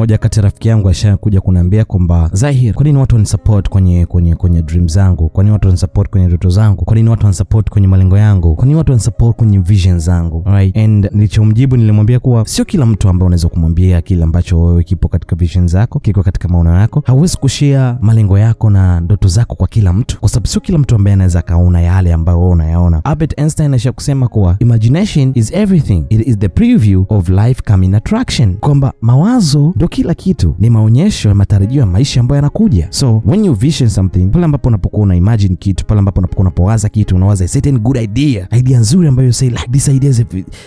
mmoja kati ya rafiki yangu ashakuja kuniambia kwamba Zahir, kwa nini watu wanisupport kwenye kwenye kwenye dream zangu? Kwa nini watu wanisupport kwenye ndoto zangu? Kwa nini watu wanisupport kwenye malengo yangu? Kwa nini watu wanisupport kwenye vision zangu? Right? And nilichomjibu nilimwambia kuwa sio kila mtu ambaye unaweza kumwambia kile ambacho wewe kipo katika vision zako, kiko katika maono yako. Hauwezi kushare malengo yako na ndoto zako kwa kila mtu, kwa sababu sio kila mtu ambaye anaweza kaona yale ambayo wewe unayaona. Albert Einstein alisha kusema kuwa imagination is everything, it is the preview of life coming attraction, kwamba mawazo ndo kila kitu, ni maonyesho ya matarajio ya maisha ambayo yanakuja. So when you vision something, pale ambapo unapokuwa una imagine kitu, pale ambapo unapokuwa unapowaza kitu, unawaza a certain good idea, idea nzuri ambayo say like this idea is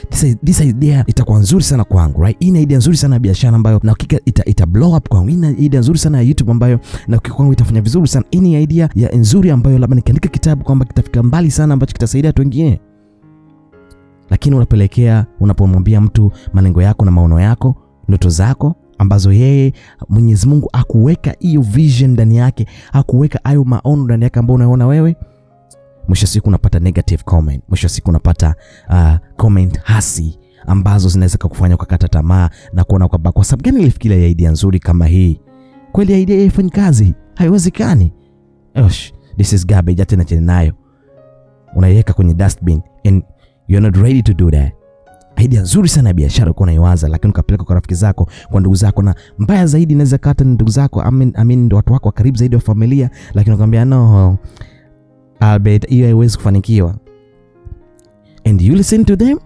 this, this idea itakuwa nzuri sana kwangu, right? Hii ni idea nzuri sana ya biashara ambayo na hakika ita, ita blow up kwangu. Hii idea nzuri sana ya YouTube ambayo na hakika kwangu itafanya vizuri sana. Hii idea ya nzuri ambayo labda nikiandika kitabu kwamba kitafika mbali sana ambacho kitasaidia watu wengine lakini unapelekea unapomwambia mtu malengo yako na maono yako ndoto zako ambazo yeye Mwenyezi Mungu akuweka hiyo vision ndani yake, akuweka hayo maono ndani yake ambayo unaona wewe, mwisho siku unapata negative comment, mwisho siku unapata uh, comment hasi ambazo zinaweza kukufanya ukakata tamaa na kuona kwamba kwa sababu gani nilifikiria idea nzuri kama hii, kweli idea haifanyi kazi, haiwezekani. Osh, this is garbage, hata nayo, unaiweka kwenye dustbin and you're not ready to do that. Idea nzuri sana ya biashara uko unaiwaza, lakini ukapeleka kwa rafiki zako, kwa ndugu zako, na mbaya zaidi inaweza kata ndugu zako, I mean, mean watu wako wa karibu zaidi wa familia, lakini ukamwambia no Albert, hiyo haiwezi kufanikiwa, and you listen to them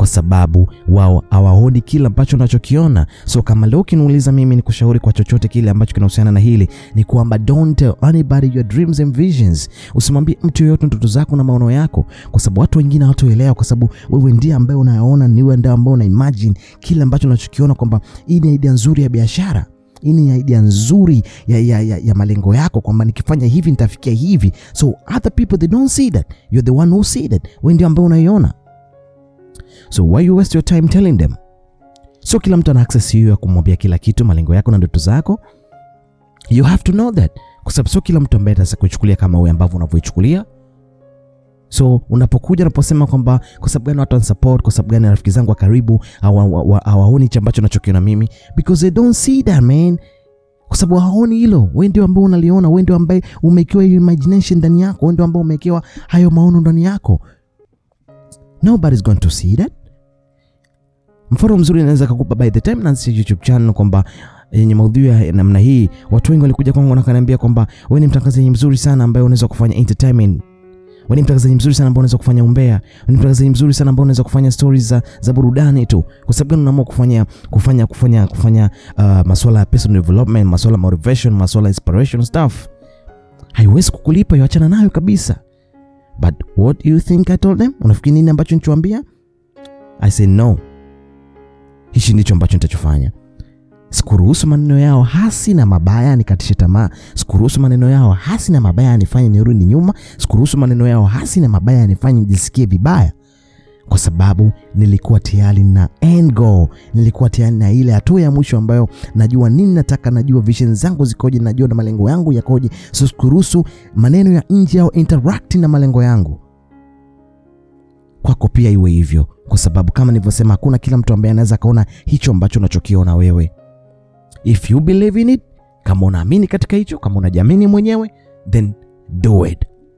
kwa sababu wao hawaoni kile ambacho unachokiona. So kama leo ukiniuliza mimi ni kushauri kwa chochote kile ambacho kinahusiana na hili, ni kwamba don't tell anybody your dreams and visions. Usimwambie mtu yoyote ndoto zako na maono yako, kwa sababu watu wengine hawatoelewa, kwa sababu wewe ndiye ambaye unayaona, ni wewe ndiye ambaye una imagine kile ambacho unachokiona kwamba hii ni idea nzuri ya biashara hii ni idea nzuri ya, ya, ya, ya malengo yako kwamba nikifanya hivi nitafikia hivi. So other people they don't see that, you're the one who see that. Wewe ndio ambaye unaiona. So why you waste your time telling them? Sio kila mtu ana access hiyo ya kumwambia kila kitu, malengo yako na ndoto zako. You have to know that, kwa sababu sio kila mtu ambaye ataweza kuichukulia kama wewe ambavyo unavyoichukulia. So unapokuja unaposema kwamba kwa sababu gani watu wanisupport, kwa sababu gani rafiki zangu wa karibu hawaoni hicho ambacho nachokiona mimi, because they don't see that man, kwa sababu hawaoni hilo. Wewe ndio ambaye unaliona, wewe ndio ambaye umewekewa imagination ndani yako, wewe ndio ambaye umewekewa hayo maono ndani yako. Nobody's going to see that. Mfano mzuri naweza kukupa by the time naanzisha YouTube channel kwamba yenye maudhui ya namna hii, watu wengi walikuja kwangu na kaniambia kwamba wewe ni mtangazaji mzuri sana ambaye unaweza kufanya entertainment. Wewe ni mtangazaji mzuri sana ambaye unaweza kufanya umbea. Wewe ni mtangazaji mzuri sana ambaye unaweza kufanya stories za, za burudani tu. Kwa sababu gani unaamua kufanya kufanya kufanya kufanya uh, masuala ya personal development, masuala motivation, masuala inspiration stuff. Haiwezi kukulipa, yoachana nayo kabisa. But what you think I told them? Unafikiri nini ambacho nichoambia I said no. Hichi ndicho ambacho nitachofanya. Sikuruhusu maneno yao hasi na mabaya nikatishe tamaa. Sikuruhusu maneno yao hasi na mabaya nifanye nirudi nyuma. Sikuruhusu maneno yao hasi na mabaya nifanye nijisikie vibaya, kwa sababu nilikuwa tayari na end goal. Nilikuwa tayari na ile hatua ya mwisho ambayo najua nini nataka, najua vision zangu zikoje, najua na malengo yangu yakoje. So sikuruhusu maneno ya nje au interact na malengo yangu. Kwako pia iwe hivyo, kwa sababu kama nilivyosema, hakuna kila mtu ambaye anaweza kaona hicho ambacho unachokiona wewe. If you believe in it, kama unaamini katika hicho, kama unajiamini mwenyewe, then do it.